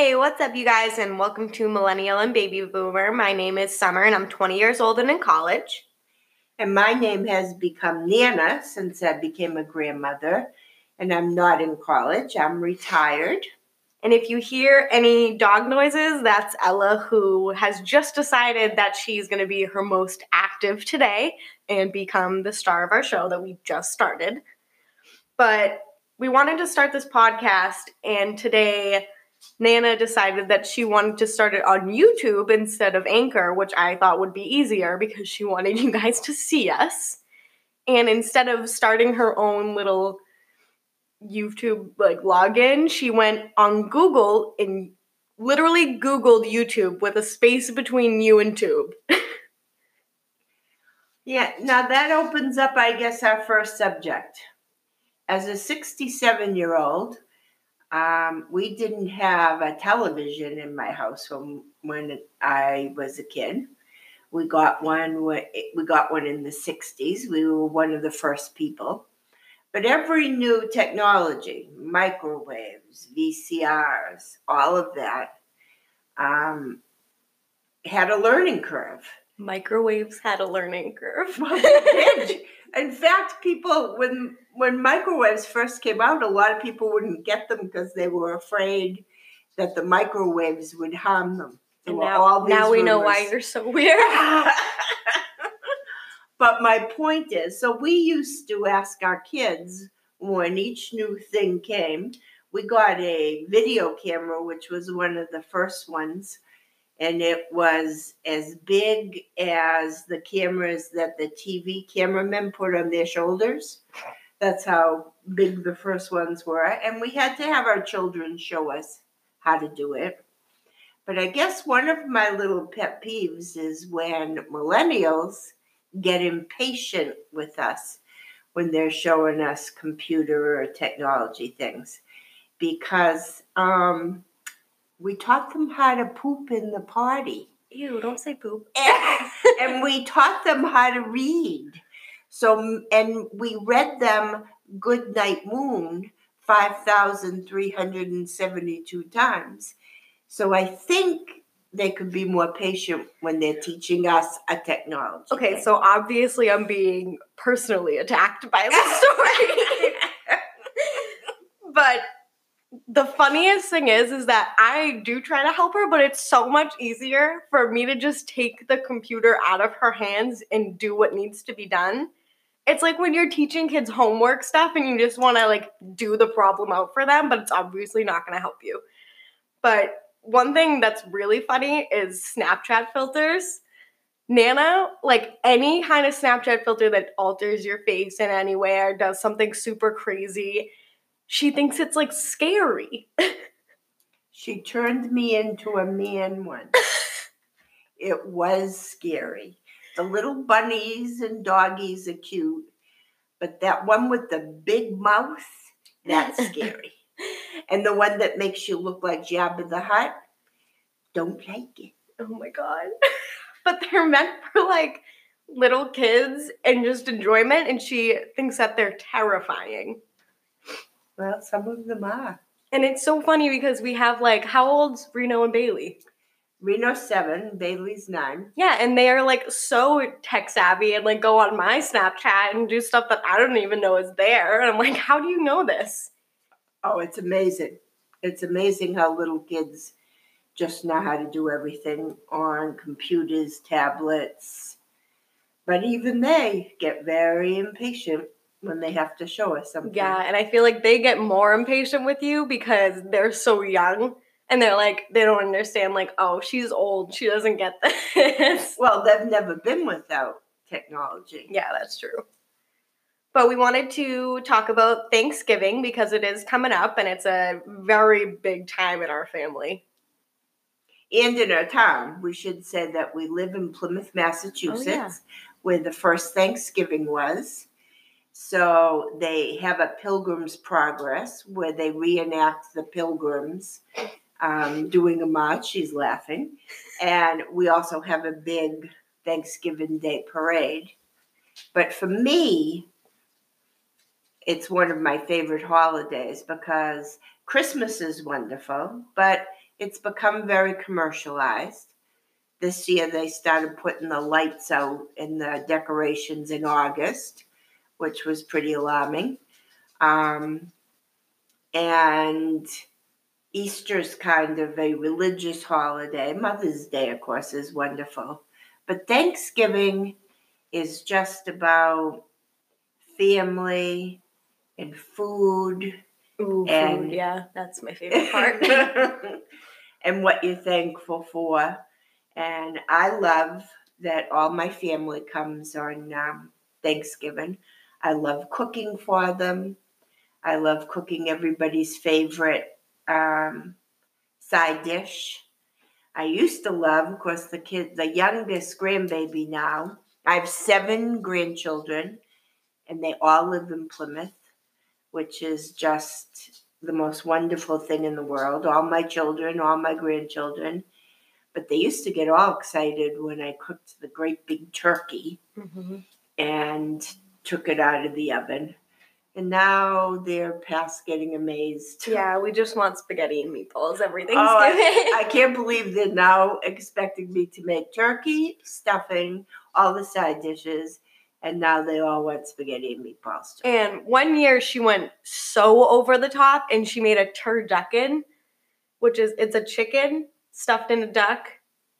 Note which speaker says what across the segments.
Speaker 1: Hey, what's up, you guys, and welcome to Millennial and Baby Boomer. My name is Summer, and I'm 20 years old and in college.
Speaker 2: And my name has become Nana since I became a grandmother, and I'm not in college. I'm retired.
Speaker 1: And if you hear any dog noises, that's Ella, who has just decided that she's going to be her most active today and become the star of our show that we just started. But we wanted to start this podcast, and today Nana decided that she wanted to start it on YouTube instead of Anchor, which I thought would be easier because she wanted you guys to see us. And instead of starting her own little YouTube like login, she went on Google and literally Googled YouTube with a space between you and tube.
Speaker 2: yeah, now that opens up, I guess, our first subject. As a 67 year old, um, we didn't have a television in my house when when I was a kid. We got one. We got one in the '60s. We were one of the first people. But every new technology, microwaves, VCRs, all of that, um, had a learning curve.
Speaker 1: Microwaves had a learning curve.
Speaker 2: In fact, people when when microwaves first came out, a lot of people wouldn't get them because they were afraid that the microwaves would harm them.
Speaker 1: and now, now we rumors. know why you're so weird.
Speaker 2: but my point is, so we used to ask our kids when each new thing came. We got a video camera, which was one of the first ones and it was as big as the cameras that the TV cameramen put on their shoulders. That's how big the first ones were. And we had to have our children show us how to do it. But I guess one of my little pet peeves is when millennials get impatient with us when they're showing us computer or technology things. Because um, we taught them how to poop in the potty.
Speaker 1: Ew, don't say poop.
Speaker 2: and we taught them how to read. So, and we read them Good Night Moon 5,372 times. So I think they could be more patient when they're teaching us a technology.
Speaker 1: Okay, thing. so obviously I'm being personally attacked by the story. but the funniest thing is is that I do try to help her, but it's so much easier for me to just take the computer out of her hands and do what needs to be done. It's like when you're teaching kids homework stuff and you just want to like do the problem out for them, but it's obviously not going to help you. But one thing that's really funny is Snapchat filters. Nana, like any kind of Snapchat filter that alters your face in any way or does something super crazy, she thinks it's like scary.
Speaker 2: she turned me into a man once. it was scary. The little bunnies and doggies are cute, but that one with the big mouth, that's scary. and the one that makes you look like Jabba the Hutt, don't like it.
Speaker 1: Oh my god. but they're meant for like little kids and just enjoyment, and she thinks that they're terrifying.
Speaker 2: Well, some of them are.
Speaker 1: And it's so funny because we have like how old's Reno and Bailey?
Speaker 2: Reno's seven, Bailey's nine.
Speaker 1: Yeah, and they are like so tech savvy and like go on my Snapchat and do stuff that I don't even know is there. And I'm like, how do you know this?
Speaker 2: Oh, it's amazing. It's amazing how little kids just know how to do everything on computers, tablets. But even they get very impatient when they have to show us something.
Speaker 1: Yeah, and I feel like they get more impatient with you because they're so young and they're like they don't understand like oh she's old she doesn't get this.
Speaker 2: Well they've never been without technology.
Speaker 1: Yeah that's true. But we wanted to talk about thanksgiving because it is coming up and it's a very big time in our family.
Speaker 2: And in our town we should say that we live in plymouth massachusetts oh, yeah. where the first thanksgiving was so they have a Pilgrim's Progress where they reenact the pilgrims um, doing a march. She's laughing. And we also have a big Thanksgiving Day parade. But for me, it's one of my favorite holidays because Christmas is wonderful, but it's become very commercialized. This year they started putting the lights out and the decorations in August, which was pretty alarming. Um, and Easter's kind of a religious holiday. Mother's Day, of course, is wonderful. But Thanksgiving is just about family and food
Speaker 1: Ooh,
Speaker 2: And-
Speaker 1: food, yeah, that's my favorite part.
Speaker 2: and what you're thankful for. And I love that all my family comes on um, Thanksgiving. I love cooking for them. I love cooking everybody's favorite um, side dish. I used to love, of course, the kid, the youngest grandbaby now. I have seven grandchildren, and they all live in Plymouth, which is just the most wonderful thing in the world. All my children, all my grandchildren. But they used to get all excited when I cooked the great big turkey
Speaker 1: Mhm.
Speaker 2: and took it out of the oven. And now they're past getting amazed.
Speaker 1: Yeah, we just want spaghetti and meatballs every oh, Thanksgiving.
Speaker 2: Oh, I can't believe they're now expecting me to make turkey, stuffing, all the side dishes, and now they all want spaghetti and meatballs. too.
Speaker 1: And one year she went so over the top and she made a turducken, which is it's a chicken stuffed in a duck,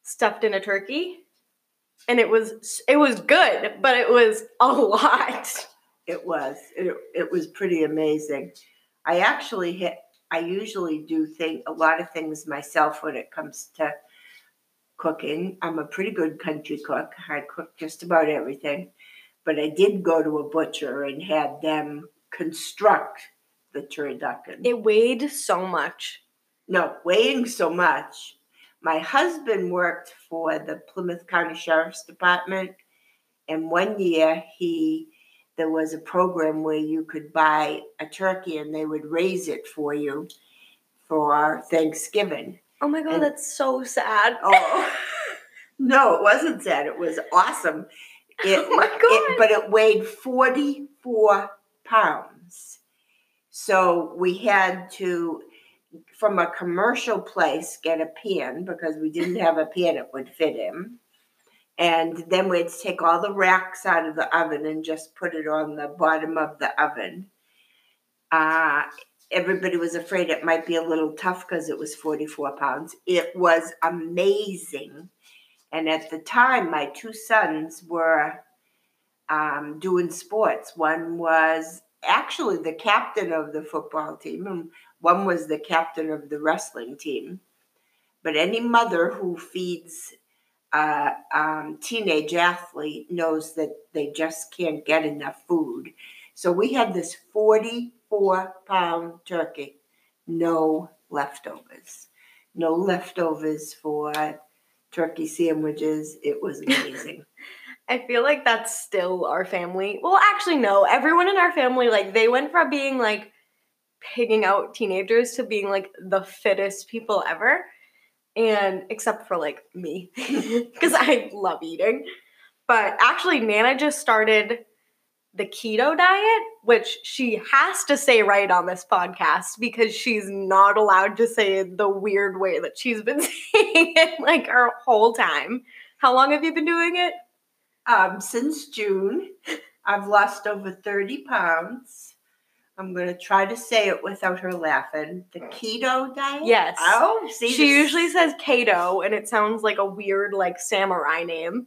Speaker 1: stuffed in a turkey. And it was it was good, but it was a lot.
Speaker 2: It was. It, it was pretty amazing. I actually hit. I usually do think a lot of things myself when it comes to cooking. I'm a pretty good country cook. I cook just about everything, but I did go to a butcher and had them construct the turducken.
Speaker 1: It weighed so much.
Speaker 2: no, weighing so much. My husband worked for the Plymouth County Sheriff's Department, and one year he there was a program where you could buy a turkey and they would raise it for you for Thanksgiving.
Speaker 1: Oh my god,
Speaker 2: And-
Speaker 1: that's so sad.
Speaker 2: Oh no, it wasn't sad. It was awesome. It,
Speaker 1: Oh my
Speaker 2: it-
Speaker 1: God.
Speaker 2: but it weighed forty-four pounds. So we had to, from a commercial place, get a pan because we didn't have a pan that would fit him. And then we'd take all the racks out of the oven and just put it on the bottom of the oven. Uh, everybody was afraid it might be a little tough because it was 44 pounds. It was amazing. And at the time, my two sons were um, doing sports. One was actually the captain of the football team, and one was the captain of the wrestling team. But any mother who feeds a um, teenage athlete knows that they just can't get enough food. So we had this 44 pound turkey, no leftovers. No leftovers for turkey sandwiches. It was amazing.
Speaker 1: I feel like that's still our family. Well, actually, no. Everyone in our family, like, they went from being like pigging out teenagers to being like the fittest people ever. And except for like me, because I love eating. But actually, Nana just started the keto diet, which she has to say right on this podcast because she's not allowed to say it the weird way that she's been saying it like her whole time. How long have you been doing it?
Speaker 2: Um, since June, I've lost over 30 pounds. I'm going to try to say it without her laughing. The mm. keto diet?
Speaker 1: Yes.
Speaker 2: Oh, see,
Speaker 1: she
Speaker 2: this-
Speaker 1: usually says Kato, and it sounds like a weird like samurai name.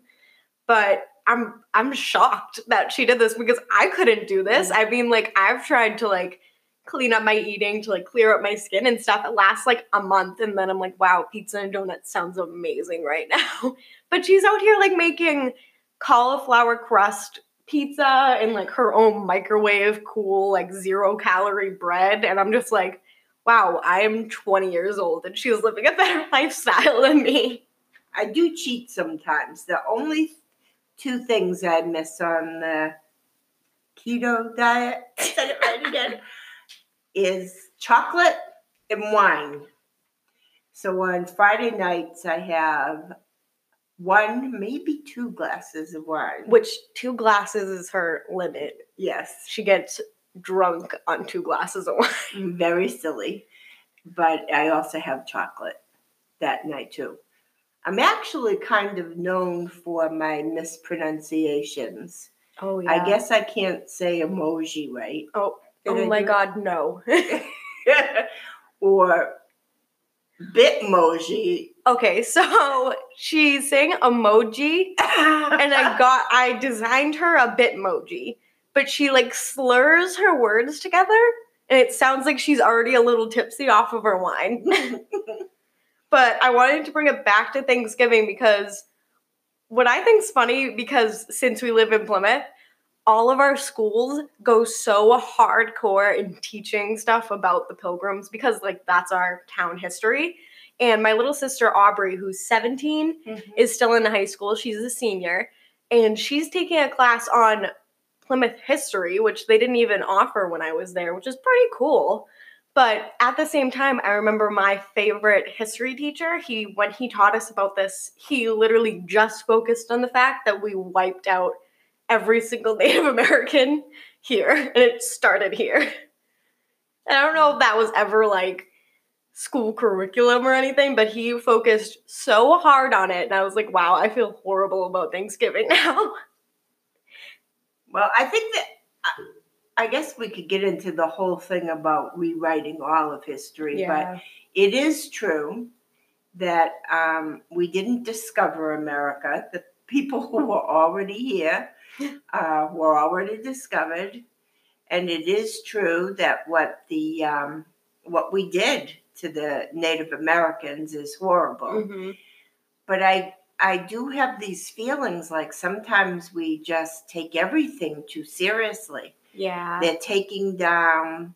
Speaker 1: But I'm I'm shocked that she did this because I couldn't do this. Mm. I mean, like I've tried to like clean up my eating to like clear up my skin and stuff. It lasts like a month, and then I'm like, wow, pizza and donuts sounds amazing right now. But she's out here like making cauliflower crust pizza and like her own microwave cool like zero calorie bread, and I'm just like wow, I'm 20 years old and she's living a better lifestyle than me.
Speaker 2: I do cheat sometimes. The only two things I miss on the keto diet, I said it right again, is chocolate and wine. So on Friday nights, I have one, maybe two glasses of wine.
Speaker 1: Which two glasses is her limit.
Speaker 2: Yes,
Speaker 1: She gets drunk on two glasses of wine.
Speaker 2: very silly. But I also have chocolate. that night too. I'm actually kind of known for my mispronunciations.
Speaker 1: Oh yeah.
Speaker 2: I guess I can't say emoji right.
Speaker 1: Oh,
Speaker 2: Did
Speaker 1: oh
Speaker 2: I
Speaker 1: my
Speaker 2: do-
Speaker 1: God, no.
Speaker 2: or Bitmoji.
Speaker 1: Okay, so she's saying emoji, and I got I designed her a bitmoji, but she like slurs her words together, and it sounds like she's already a little tipsy off of her wine. but I wanted to bring it back to Thanksgiving because what I think's funny because since we live in Plymouth, all of our schools go so hardcore in teaching stuff about the pilgrims because like that's our town history. And my little sister Aubrey, who's 17, mm-hmm. is still in high school. She's a senior, and she's taking a class on Plymouth history, which they didn't even offer when I was there, which is pretty cool. But at the same time, I remember my favorite history teacher. He when he taught us about this, he literally just focused on the fact that we wiped out every single Native American here, and it started here. And I don't know if that was ever like school curriculum or anything, but he focused so hard on it, and I was like, wow, I feel horrible about Thanksgiving now.
Speaker 2: Well, I think that I, I guess we could get into the whole thing about rewriting all of history, but it is true that um, we didn't discover America. The people who were already here uh, were already discovered, and it is true that what the um, what we did to the Native Americans is horrible.
Speaker 1: Mhm.
Speaker 2: But I I do have these feelings like sometimes we just take everything too seriously.
Speaker 1: yeah,
Speaker 2: They're taking down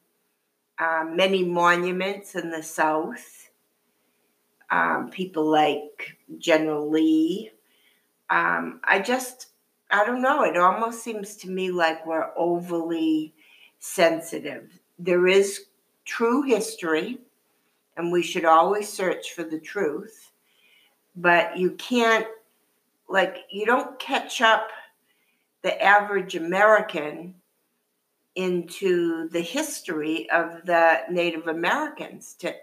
Speaker 2: um, many monuments in the South. Um, people like General Lee. Um, I just, I don't know. It almost seems to me like we're overly sensitive. There is true history, and we should always search for the truth. But you can't, like, you don't catch up the average American into the history of the Native Americans to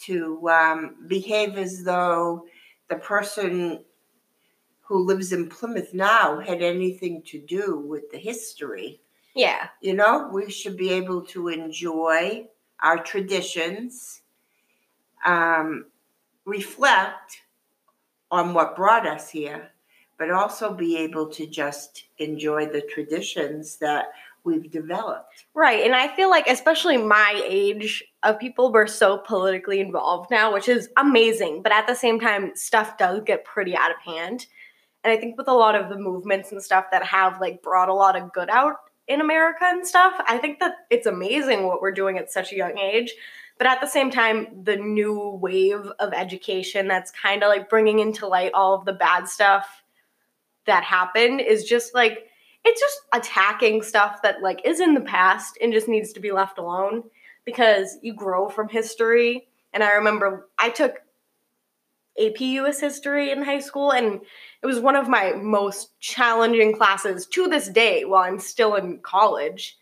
Speaker 2: to um, behave as though the person who lives in Plymouth now had anything to do with the history.
Speaker 1: yeah,
Speaker 2: You know, we should be able to enjoy our traditions, um, reflect on what brought us here, but also be able to just enjoy the traditions that we've developed.
Speaker 1: right. And I feel like, especially my age of people, we're so politically involved now, which is amazing. But at the same time, stuff does get pretty out of hand. And I think with a lot of the movements and stuff that have like brought a lot of good out in America and stuff, I think that it's amazing what we're doing at such a young age. But at the same time, the new wave of education that's kind of like bringing into light all of the bad stuff that happened is just like it's just attacking stuff that like is in the past and just needs to be left alone because you grow from history. And I remember I took AP US history in high school and it was one of my most challenging classes to this day while I'm still in college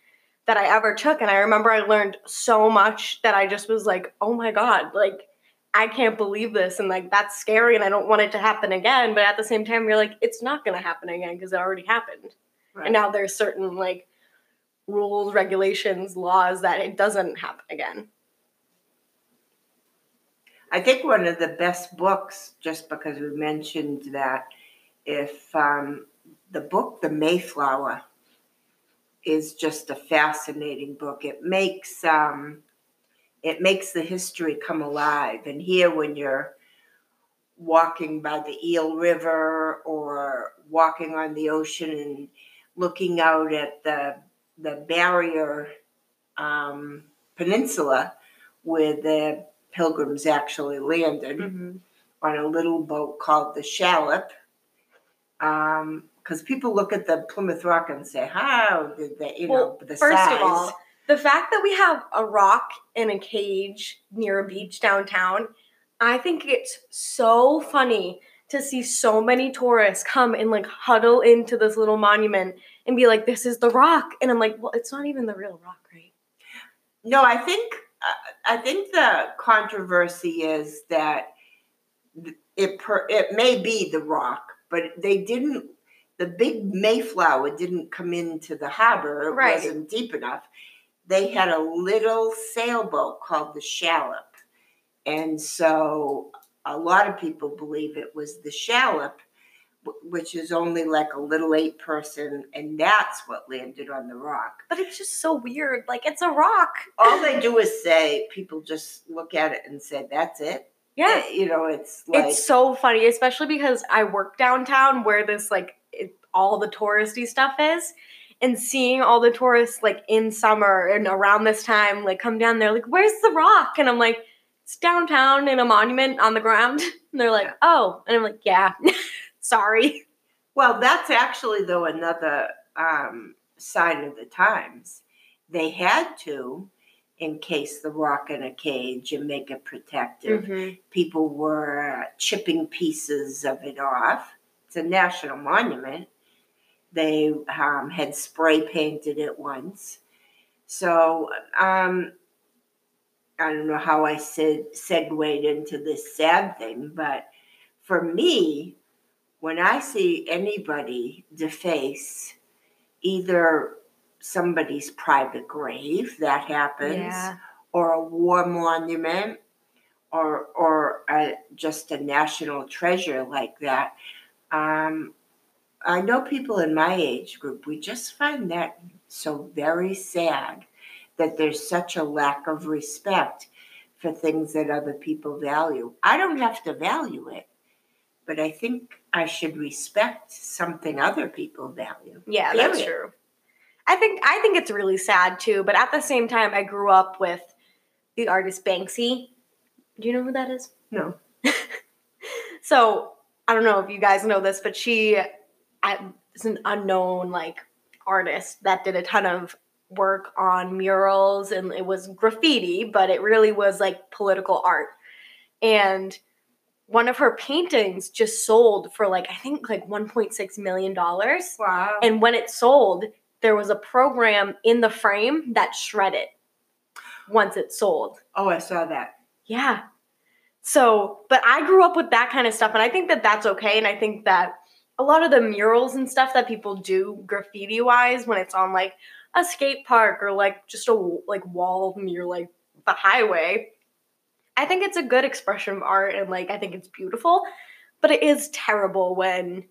Speaker 1: that I ever took. And I remember I learned so much that I just was like, oh my God, like I can't believe this. And like that's scary and I don't want it to happen again. But at the same time, you're like, it's not going to happen again because it already happened. And now there's certain like rules, regulations, laws that it doesn't happen again.
Speaker 2: I think one of the best books, just because we mentioned that, if um, the book The Mayflower is just a fascinating book. It makes um, it makes the history come alive. And here, when you're walking by the Eel River or walking on the ocean and looking out at the the barrier um, peninsula where the pilgrims actually landed
Speaker 1: Mm-hmm.
Speaker 2: on a little boat called the Shallop. Because people look at the Plymouth Rock and say, "How did they?" You
Speaker 1: Well,
Speaker 2: know, the
Speaker 1: First
Speaker 2: size.
Speaker 1: of all, the fact that we have a rock in a cage near a beach downtown, I think it's so funny to see so many tourists come and like huddle into this little monument and be like, "This is the rock," and I'm like, "Well, it's not even the real rock, right?"
Speaker 2: no, I think uh, I think the controversy is that it per, it may be the rock, but they didn't. The big Mayflower didn't come into the harbor; it
Speaker 1: Right.
Speaker 2: wasn't deep enough. They had a little sailboat called the Shallop, and so a lot of people believe it was the Shallop, which is only like a little eight person, and that's what landed on the rock.
Speaker 1: But it's just so weird. Like it's a rock.
Speaker 2: All they do is say, people just look at it and say, "That's it."
Speaker 1: Yeah.
Speaker 2: Eh, you know, it's like
Speaker 1: it's so funny, especially because I work downtown where this like all the touristy stuff is. And seeing all the tourists like in summer and around this time, like come down there, like, where's the rock? And I'm like, it's downtown in a monument on the ground. And they're like, oh. And I'm like, yeah, sorry.
Speaker 2: Well, that's actually though another um, sign of the times. They had to encase the rock in a cage and make it protective.
Speaker 1: Mm-hmm.
Speaker 2: People were chipping pieces of it off. It's a national monument. They um, had spray painted it once. So um, I don't know how I said segued into this sad thing, but for me, when I see anybody deface either somebody's private grave, that happens,
Speaker 1: Yeah.
Speaker 2: or a war monument, or or a, just a national treasure like that, um, I know people in my age group. We just find that so very sad that there's such a lack of respect for things that other people value. I don't have to value it, but I think I should respect something other people value.
Speaker 1: Yeah, that's true. I think I think it's really sad too, but at the same time I grew up with the artist Banksy. Do you know who that is?
Speaker 2: No.
Speaker 1: So I don't know if you guys know this, but she I- is an unknown like artist that did a ton of work on murals and it was graffiti, but it really was like political art. And one of her paintings just sold for like I think like 1.6 million dollars.
Speaker 2: Wow.
Speaker 1: And when it sold, there was a program in the frame that shredded once it sold.
Speaker 2: oh, I saw that.
Speaker 1: Yeah. So, but I grew up with that kind of stuff, and I think that that's okay. And I think that a lot of the murals and stuff that people do graffiti wise, when it's on like a skate park or like just a like wall near like the highway, I think it's a good expression of art, and like I think it's beautiful. But it is terrible when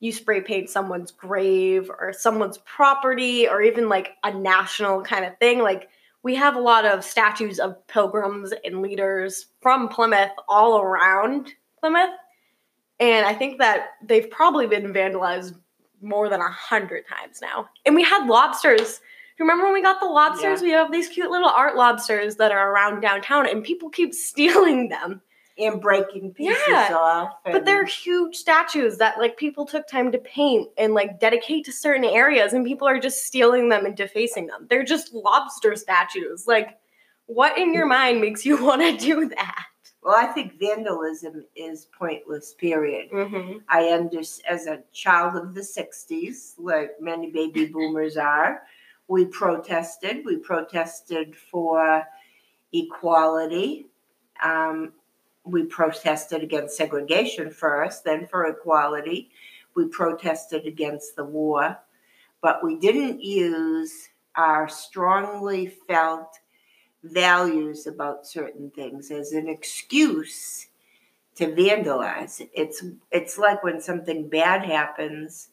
Speaker 1: you spray paint someone's grave or someone's property or even like a national kind of thing. Like we have a lot of statues of pilgrims and leaders from Plymouth all around Plymouth. And I think that they've probably been vandalized more than a hundred times now. And we had lobsters. Remember when we got the lobsters? We have these cute little art lobsters that are around downtown, and people keep stealing them.
Speaker 2: And breaking pieces
Speaker 1: Yeah,
Speaker 2: off.
Speaker 1: But they're huge statues that like people took time to paint and like dedicate to certain areas and people are just stealing them and defacing them. They're just lobster statues. Like what in your mm. mind makes you want to do that?
Speaker 2: Well, I think vandalism is pointless, period.
Speaker 1: Mm-hmm.
Speaker 2: I understand, as a child of the 60s, like many baby boomers are, we protested. We protested for equality. Um, we protested against segregation first, then for equality. We protested against the war, but we didn't use our strongly felt values about certain things as an excuse to vandalize. It's it's like when something bad happens,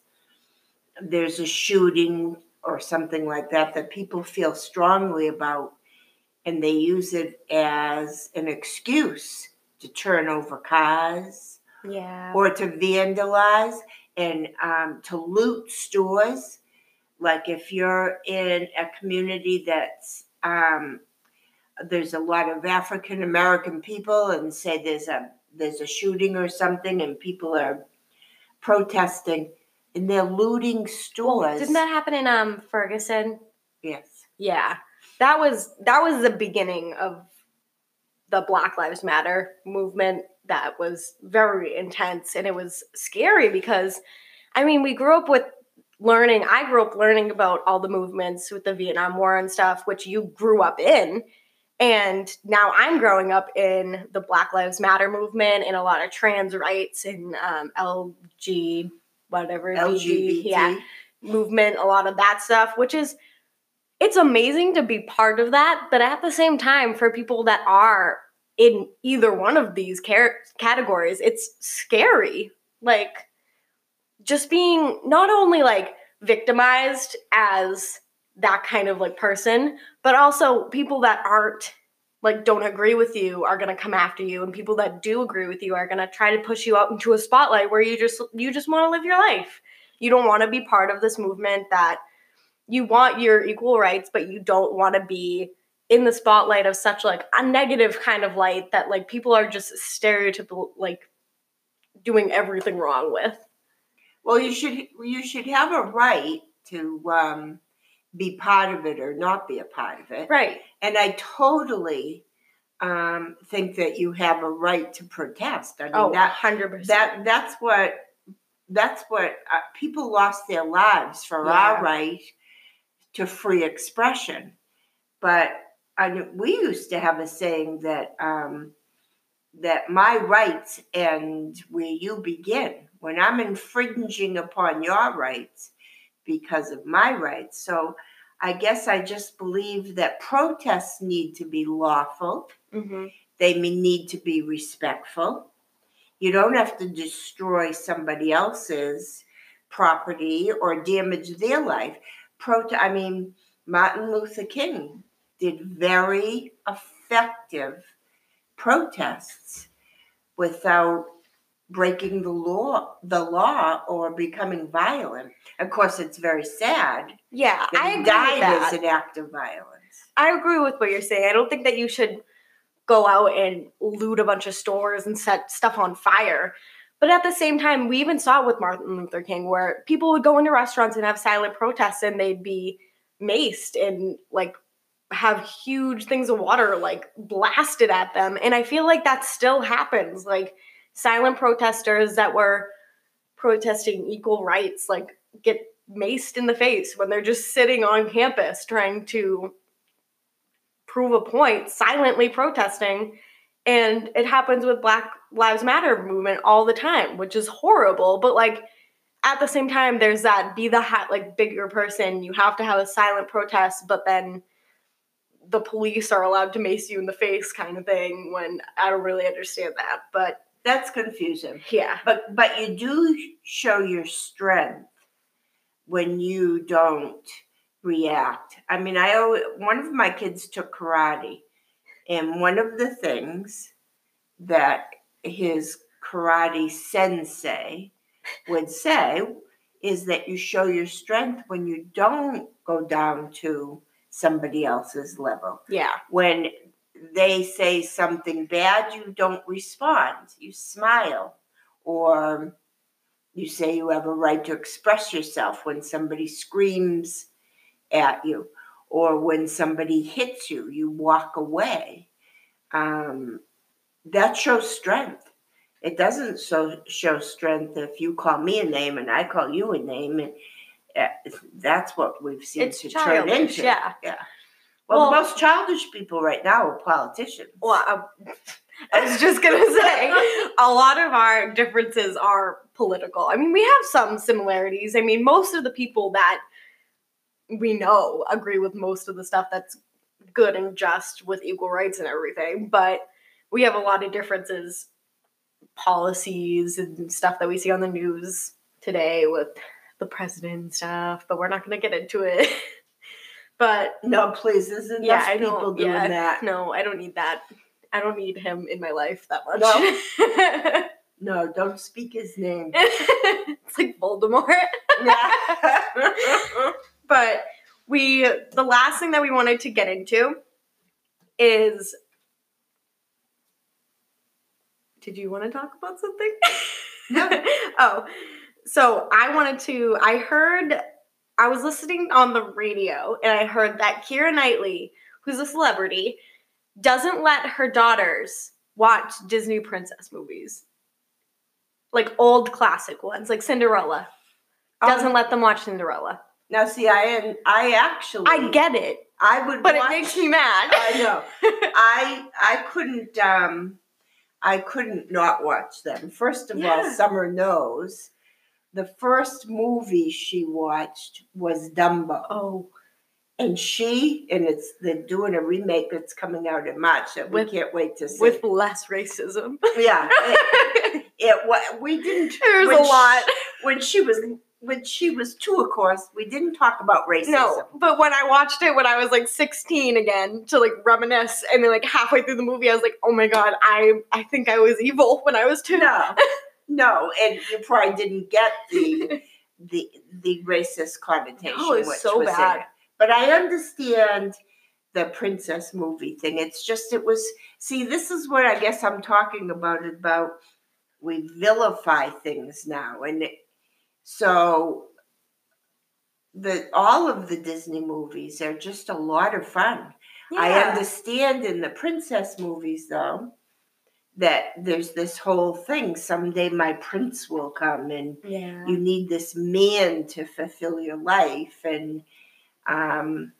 Speaker 2: there's a shooting or something like that that people feel strongly about and they use it as an excuse to turn over cars
Speaker 1: Yeah.
Speaker 2: or to vandalize and um, to loot stores. Like if you're in a community that's um, there's a lot of African American people, and say there's a there's a shooting or something, and people are protesting, and they're looting stores.
Speaker 1: Didn't that happen in um Ferguson?
Speaker 2: yes.
Speaker 1: Yeah. That was that was the beginning of the Black Lives Matter movement that was very intense and it was scary because I mean, we grew up with learning, I grew up learning about all the movements with the Vietnam War and stuff, which you grew up in. And now I'm growing up in the Black Lives Matter movement and a lot of trans rights and um, LG, whatever,
Speaker 2: LGBT.
Speaker 1: yeah, movement, a lot of that stuff, which is it's amazing to be part of that, but at the same time, for people that are in either one of these car- categories, it's scary. Like just being not only like victimized as that kind of like person, but also people that aren't like don't agree with you are going to come after you and people that do agree with you are going to try to push you out into a spotlight where you just you just want to live your life. You don't want to be part of this movement that you want your equal rights but you don't want to be in the spotlight of such like a negative kind of light that like people are just stereotypical like doing everything wrong with.
Speaker 2: Well, you should you should have a right to um, be part of it or not be a part of it.
Speaker 1: Right.
Speaker 2: And I totally um, think that you have a right to protest. I mean,
Speaker 1: Oh,
Speaker 2: that
Speaker 1: 100%.
Speaker 2: that that's what that's what uh, people lost their lives for
Speaker 1: Yeah.
Speaker 2: our right to free expression. But I we used to have a saying that um, that my rights end where you begin. When I'm infringing upon your rights because of my rights, so I guess I just believe that protests need to be lawful.
Speaker 1: hmm
Speaker 2: They may need to be respectful. You don't have to destroy somebody else's property or damage their life. Prote- I mean, Martin Luther King did very effective protests without breaking the law the law or becoming violent. Of course it's very sad
Speaker 1: Yeah, I agree
Speaker 2: died
Speaker 1: that.
Speaker 2: as an act of violence.
Speaker 1: I agree with what you're saying. I don't think that you should go out and loot a bunch of stores and set stuff on fire. But at the same time, we even saw it with Martin Luther King, where people would go into restaurants and have silent protests and they'd be maced and like have huge things of water like blasted at them. And I feel like that still happens. Like silent protesters that were protesting equal rights, like get maced in the face when they're just sitting on campus trying to prove a point, silently protesting. And it happens with Black Lives Matter movement all the time, which is horrible. But like at the same time, there's that be the ha- like bigger person. You have to have a silent protest, but then the police are allowed to mace you in the face, kind of thing. When I don't really understand that, but
Speaker 2: That's confusing.
Speaker 1: yeah,
Speaker 2: But but you do show your strength when you don't react. I mean, I always, one of my kids took karate, and one of the things that his karate sensei would say is that you show your strength when you don't go down to somebody else's level
Speaker 1: yeah,
Speaker 2: when they say something bad, you don't respond. You smile. Or you say you have a right to express yourself when somebody screams at you. Or when somebody hits you, you walk away. Um, that shows strength. It doesn't so, show strength if you call me a name and I call you a name. And uh, that's what we've seen
Speaker 1: It's
Speaker 2: to turn into.
Speaker 1: yeah.
Speaker 2: Yeah. Well,
Speaker 1: Well-
Speaker 2: the most childish people right now are politicians.
Speaker 1: Well, I, I was just gonna say, a lot of our differences are political. I mean, we have some similarities. I mean, most of the people that we know agree with most of the stuff that's good and just with equal rights and everything, but we have a lot of differences, policies and stuff that we see on the news today with the president and stuff, but we're not gonna get into it. but
Speaker 2: no, please, there's enough
Speaker 1: yeah, I
Speaker 2: people doing
Speaker 1: yeah,
Speaker 2: that.
Speaker 1: No, I don't need that. I don't need him in my life that much.
Speaker 2: No, don't speak his name.
Speaker 1: it's like Voldemort.
Speaker 2: Yeah.
Speaker 1: But we, the last thing that we wanted to get into is. Did you want to talk about something?
Speaker 2: No.
Speaker 1: oh, so I wanted to. I heard. I was listening on the radio and I heard that Keira Knightley, who's a celebrity, doesn't let her daughters watch Disney princess movies. Like old classic ones, like Cinderella. Doesn't
Speaker 2: Um,
Speaker 1: let them watch Cinderella.
Speaker 2: now, see, I and I actually
Speaker 1: I get it.
Speaker 2: I would
Speaker 1: but
Speaker 2: watch,
Speaker 1: it makes me mad.
Speaker 2: I know. I I couldn't um I couldn't not watch them. First of all, Summer knows. The first movie she watched was Dumbo.
Speaker 1: oh,
Speaker 2: And she and it's they're doing a remake that's coming out in March that we can't wait to see.
Speaker 1: with less racism.
Speaker 2: yeah. It, it we didn't
Speaker 1: There's
Speaker 2: when
Speaker 1: a
Speaker 2: she-
Speaker 1: lot.
Speaker 2: when she was when she was two, of course, we didn't talk about racism.
Speaker 1: No, but when I watched it when I was like 16 again to like reminisce, and then like halfway through the movie, I was like, oh my god, I I think I was evil when I was two.
Speaker 2: No, no, and you probably didn't get the the the racist connotation.
Speaker 1: No, it's so bad.
Speaker 2: it. But I understand the princess movie thing. It's just it was. See, this is what I guess I'm talking about. About we vilify things now, and it, so the all of the Disney movies are just a lot of fun. I understand in the princess movies, though, that there's this whole thing. Someday my prince will come, and
Speaker 1: Yeah.
Speaker 2: you need this man to fulfill your life. And, um,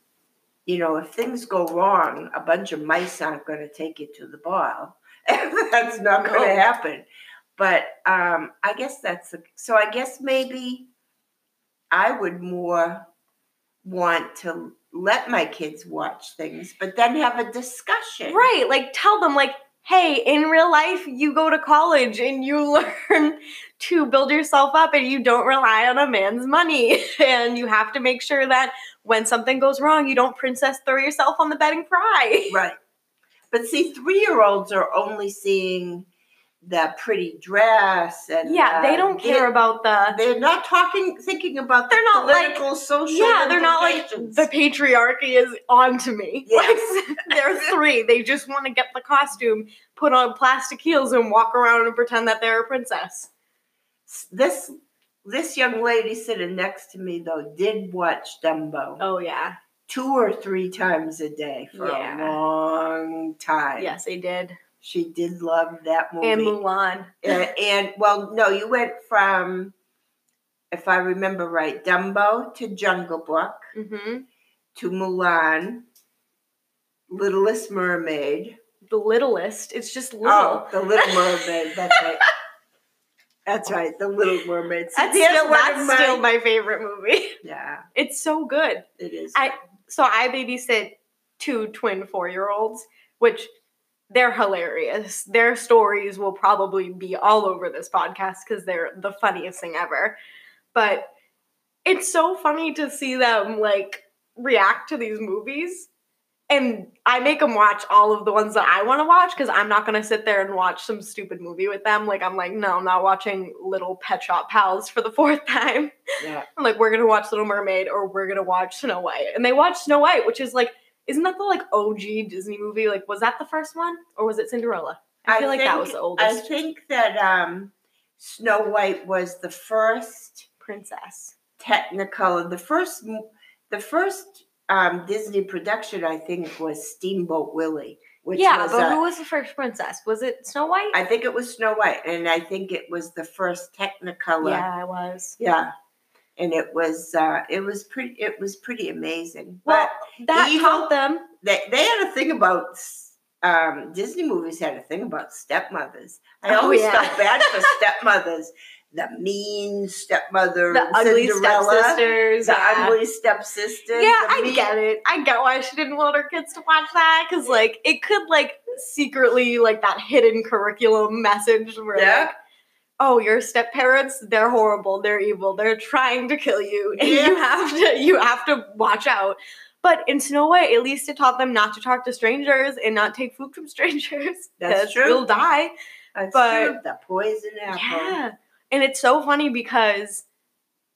Speaker 2: you know, if things go wrong, a bunch of mice aren't going to take you to the ball. that's not going to happen. But um, I guess that's the, so. I guess maybe I would more want to let my kids watch things, but then have a discussion.
Speaker 1: Right. Like tell them like, hey, in real life you go to college and you learn to build yourself up and you don't rely on a man's money. And you have to make sure that when something goes wrong, you don't princess throw yourself on the bed and cry.
Speaker 2: Right. But see, three year olds are only seeing the pretty dress and
Speaker 1: Yeah, they
Speaker 2: uh,
Speaker 1: don't care about the
Speaker 2: They're not talking, thinking about the
Speaker 1: They're not like-
Speaker 2: political, social.
Speaker 1: Yeah, they're not like the patriarchy is on to me.
Speaker 2: Yes.
Speaker 1: Like they're three. They just want to get the costume, put on plastic heels, and walk around and pretend that they're a princess.
Speaker 2: this this young lady sitting next to me though did watch Dumbo
Speaker 1: Oh yeah.
Speaker 2: two or three times a day for
Speaker 1: Yeah.
Speaker 2: a long time.
Speaker 1: Yes, they did.
Speaker 2: She did love that movie.
Speaker 1: And Mulan.
Speaker 2: Uh, and well, no, you went from, if I remember right, Dumbo to Jungle Book
Speaker 1: Mm-hmm.
Speaker 2: to Mulan, Littlest Mermaid.
Speaker 1: The littlest. It's just little.
Speaker 2: Oh, the Little Mermaid. That's right. That's right. The Little Mermaid.
Speaker 1: That's, still, that's
Speaker 2: my-
Speaker 1: still my favorite movie.
Speaker 2: Yeah,
Speaker 1: It's so good.
Speaker 2: it is.
Speaker 1: I- So I babysit two twin four year olds, which they're hilarious. Their stories will probably be all over this podcast because they're the funniest thing ever. But it's so funny to see them like react to these movies. And I make them watch all of the ones that I want to watch because I'm not going to sit there and watch some stupid movie with them. Like, I'm like, no, I'm not watching Little Pet Shop Pals for the fourth time.
Speaker 2: yeah.
Speaker 1: I'm like, we're gonna watch Little Mermaid or we're gonna watch Snow White. And they watch Snow White, which is like, isn't that the like OG Disney movie? Like, was that the first one? Or was it Cinderella? I feel like that was the
Speaker 2: I think that um, Snow White was the first
Speaker 1: princess.
Speaker 2: Technicolor. The first, the first um, Disney production, I think, was Steamboat Willie, which
Speaker 1: yeah, but
Speaker 2: a-
Speaker 1: who was the first princess? Was it Snow White?
Speaker 2: I think it was Snow White, and I think it was the first Technicolor.
Speaker 1: yeah, I was.
Speaker 2: Yeah. And it was uh, it was pretty it was pretty amazing.
Speaker 1: Well,
Speaker 2: But
Speaker 1: that
Speaker 2: evil-
Speaker 1: taught them.
Speaker 2: they they had a thing about um, Disney movies had a thing about stepmothers. I
Speaker 1: Oh,
Speaker 2: always
Speaker 1: yeah.
Speaker 2: felt bad for stepmothers. The mean stepmother,
Speaker 1: The ugly
Speaker 2: Cinderella,
Speaker 1: stepsisters.
Speaker 2: the
Speaker 1: yeah.
Speaker 2: ugly stepsister.
Speaker 1: Yeah, I
Speaker 2: mean-
Speaker 1: get it. I get why she didn't want her kids to watch that because, like, it could like secretly like that hidden curriculum message where,
Speaker 2: Yeah.
Speaker 1: like, oh, your step parents, they're horrible, they're evil, they're trying to kill you, and you have to you have to watch out. But in Snow White, at least it taught them not to talk to strangers and not take food from strangers.
Speaker 2: that's true.
Speaker 1: You'll die.
Speaker 2: That's
Speaker 1: but-
Speaker 2: true. The poison apple.
Speaker 1: Yeah. And it's so funny because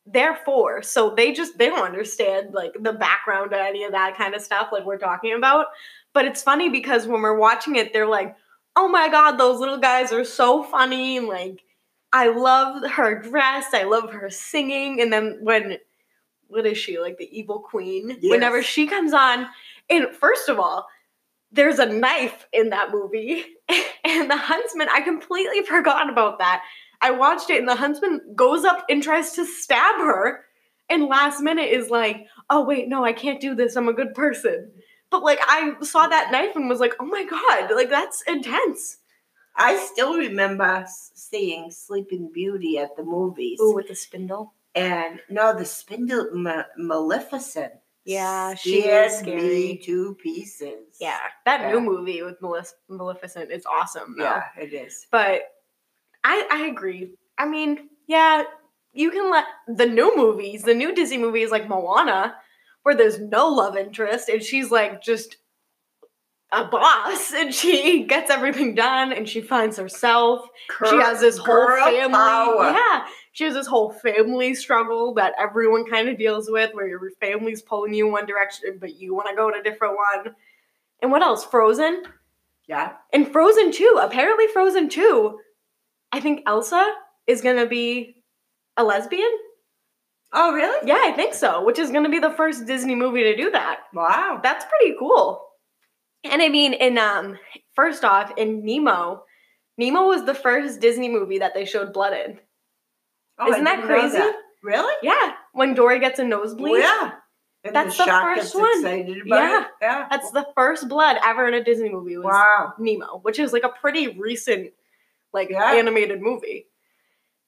Speaker 1: they're four, so they just they don't understand like the background of any of that kind of stuff like we're talking about. But it's funny because when we're watching it, they're like, "Oh my god, those little guys are so funny!" And like, I love her dress, I love her singing, and then when what is she like the evil queen? Whenever she comes on, and first of all, there's a knife in that movie, and the huntsman. I completely forgot about that. I watched it, and the huntsman goes up and tries to stab her, and last minute is like, oh wait, no, I can't do this. I'm a good person. But like I saw that knife and was like, oh my god, like that's intense.
Speaker 2: I still remember seeing Sleeping Beauty at the movies.
Speaker 1: Ooh, with the spindle.
Speaker 2: And no, the spindle Ma- Maleficent.
Speaker 1: Yeah, she
Speaker 2: scared
Speaker 1: is scary.
Speaker 2: me to pieces.
Speaker 1: Yeah, that
Speaker 2: Yeah.
Speaker 1: new movie with Malef- Maleficent is awesome. Though.
Speaker 2: yeah, it is.
Speaker 1: But I I agree. I mean, yeah, you can let the new movies, the new Disney movies like Moana, where there's no love interest and she's like just a boss and she gets everything done and she finds herself. she has this whole family.
Speaker 2: power.
Speaker 1: Yeah. She has this whole family struggle that everyone kind of deals with where your family's pulling you in one direction, but you want to go in a different one. And what else? Frozen?
Speaker 2: Yeah.
Speaker 1: And Frozen 2, apparently Frozen 2, I think Elsa is gonna be a lesbian.
Speaker 2: Oh, really?
Speaker 1: Yeah, I think so, which is gonna be the first Disney movie to do that.
Speaker 2: Wow.
Speaker 1: That's pretty cool. And I mean, in um, first off, in Nemo, Nemo was the first Disney movie that they showed blood in.
Speaker 2: Oh,
Speaker 1: Isn't that crazy?
Speaker 2: that. Really?
Speaker 1: Yeah, when Dory gets a nosebleed.
Speaker 2: Oh, yeah. And
Speaker 1: That's the
Speaker 2: shark
Speaker 1: first
Speaker 2: gets
Speaker 1: one.
Speaker 2: Excited about
Speaker 1: Yeah.
Speaker 2: it. Yeah.
Speaker 1: That's the first blood ever in a Disney movie was
Speaker 2: Wow.
Speaker 1: Nemo, which is like a pretty recent like
Speaker 2: Yeah.
Speaker 1: animated movie.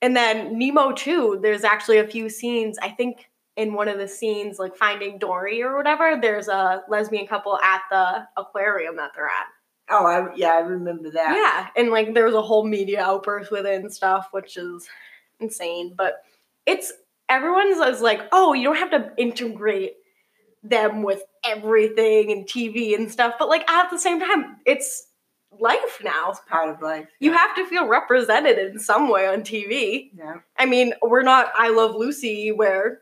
Speaker 1: And then Nemo 2, there's actually a few scenes, I think in one of the scenes like finding Dory or whatever, there's a lesbian couple at the aquarium that they're at.
Speaker 2: Oh, I, yeah, I remember that.
Speaker 1: Yeah, and like there was a whole media outburst with it and stuff, which is insane. But it's everyone's is like, oh, you don't have to integrate them with everything and TV and stuff, but like at the same time, it's life now.
Speaker 2: It's part of life.
Speaker 1: You have to feel represented in some way on TV.
Speaker 2: Yeah.
Speaker 1: I mean, we're not I Love Lucy where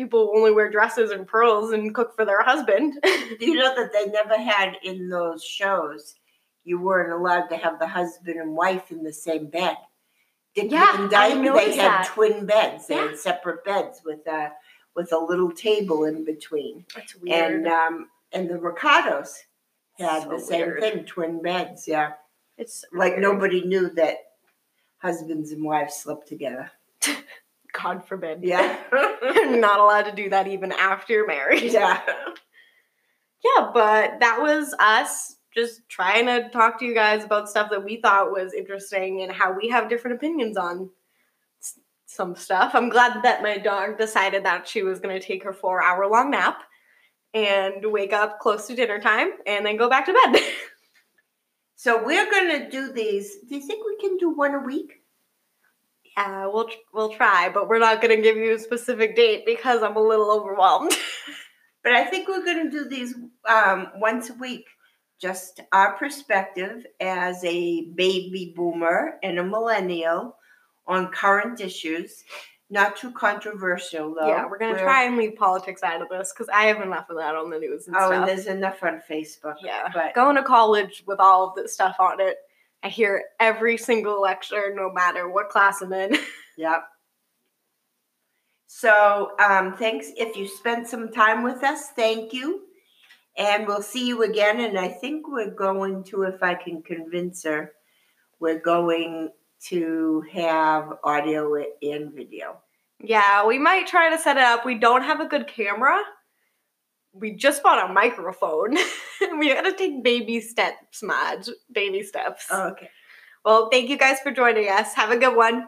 Speaker 1: people only wear dresses and pearls and cook for their husband.
Speaker 2: Do you know that they never had in those shows? You weren't allowed to have the husband and wife in the same bed. Dickie
Speaker 1: Yeah,
Speaker 2: and
Speaker 1: I
Speaker 2: they had
Speaker 1: that.
Speaker 2: twin beds. They
Speaker 1: Yeah.
Speaker 2: had separate beds with a with a little table in between.
Speaker 1: That's weird.
Speaker 2: And um, and the Ricardos had
Speaker 1: So
Speaker 2: the same
Speaker 1: weird.
Speaker 2: thing, twin beds. Yeah,
Speaker 1: it's
Speaker 2: like
Speaker 1: weird.
Speaker 2: nobody knew that husbands and wives slept together.
Speaker 1: God forbid.
Speaker 2: Yeah,
Speaker 1: You're not allowed to do that even after you're married.
Speaker 2: yeah.
Speaker 1: Yeah, but that was us just trying to talk to you guys about stuff that we thought was interesting and how we have different opinions on s- some stuff. I'm glad that my dog decided that she was going to take her four hour long nap and wake up close to dinner time and then go back to bed.
Speaker 2: So we're gonna do these. Do you think we can do one a week?
Speaker 1: Yeah, we'll we'll try, but we're not going to give you a specific date because I'm a little overwhelmed.
Speaker 2: But I think we're going to do these um, once a week. Just our perspective as a baby boomer and a millennial on current issues. Not too controversial, though.
Speaker 1: yeah, we're going to try and leave politics out of this because I have enough of that on the news and
Speaker 2: Oh,
Speaker 1: stuff.
Speaker 2: and there's enough on Facebook.
Speaker 1: Yeah.
Speaker 2: But
Speaker 1: Going to college with all of this stuff on it, I hear every single lecture, no matter what class I'm in.
Speaker 2: Yep. So, um, thanks. If you spent some time with us, thank you. And we'll see you again. And I think we're going to, if I can convince her, we're going to have audio and video.
Speaker 1: yeah, we might try to set it up. We don't have a good camera. We just bought a microphone. we gotta take baby steps, Madge. Baby steps.
Speaker 2: Oh, okay.
Speaker 1: Well, thank you guys for joining us. Have a good one.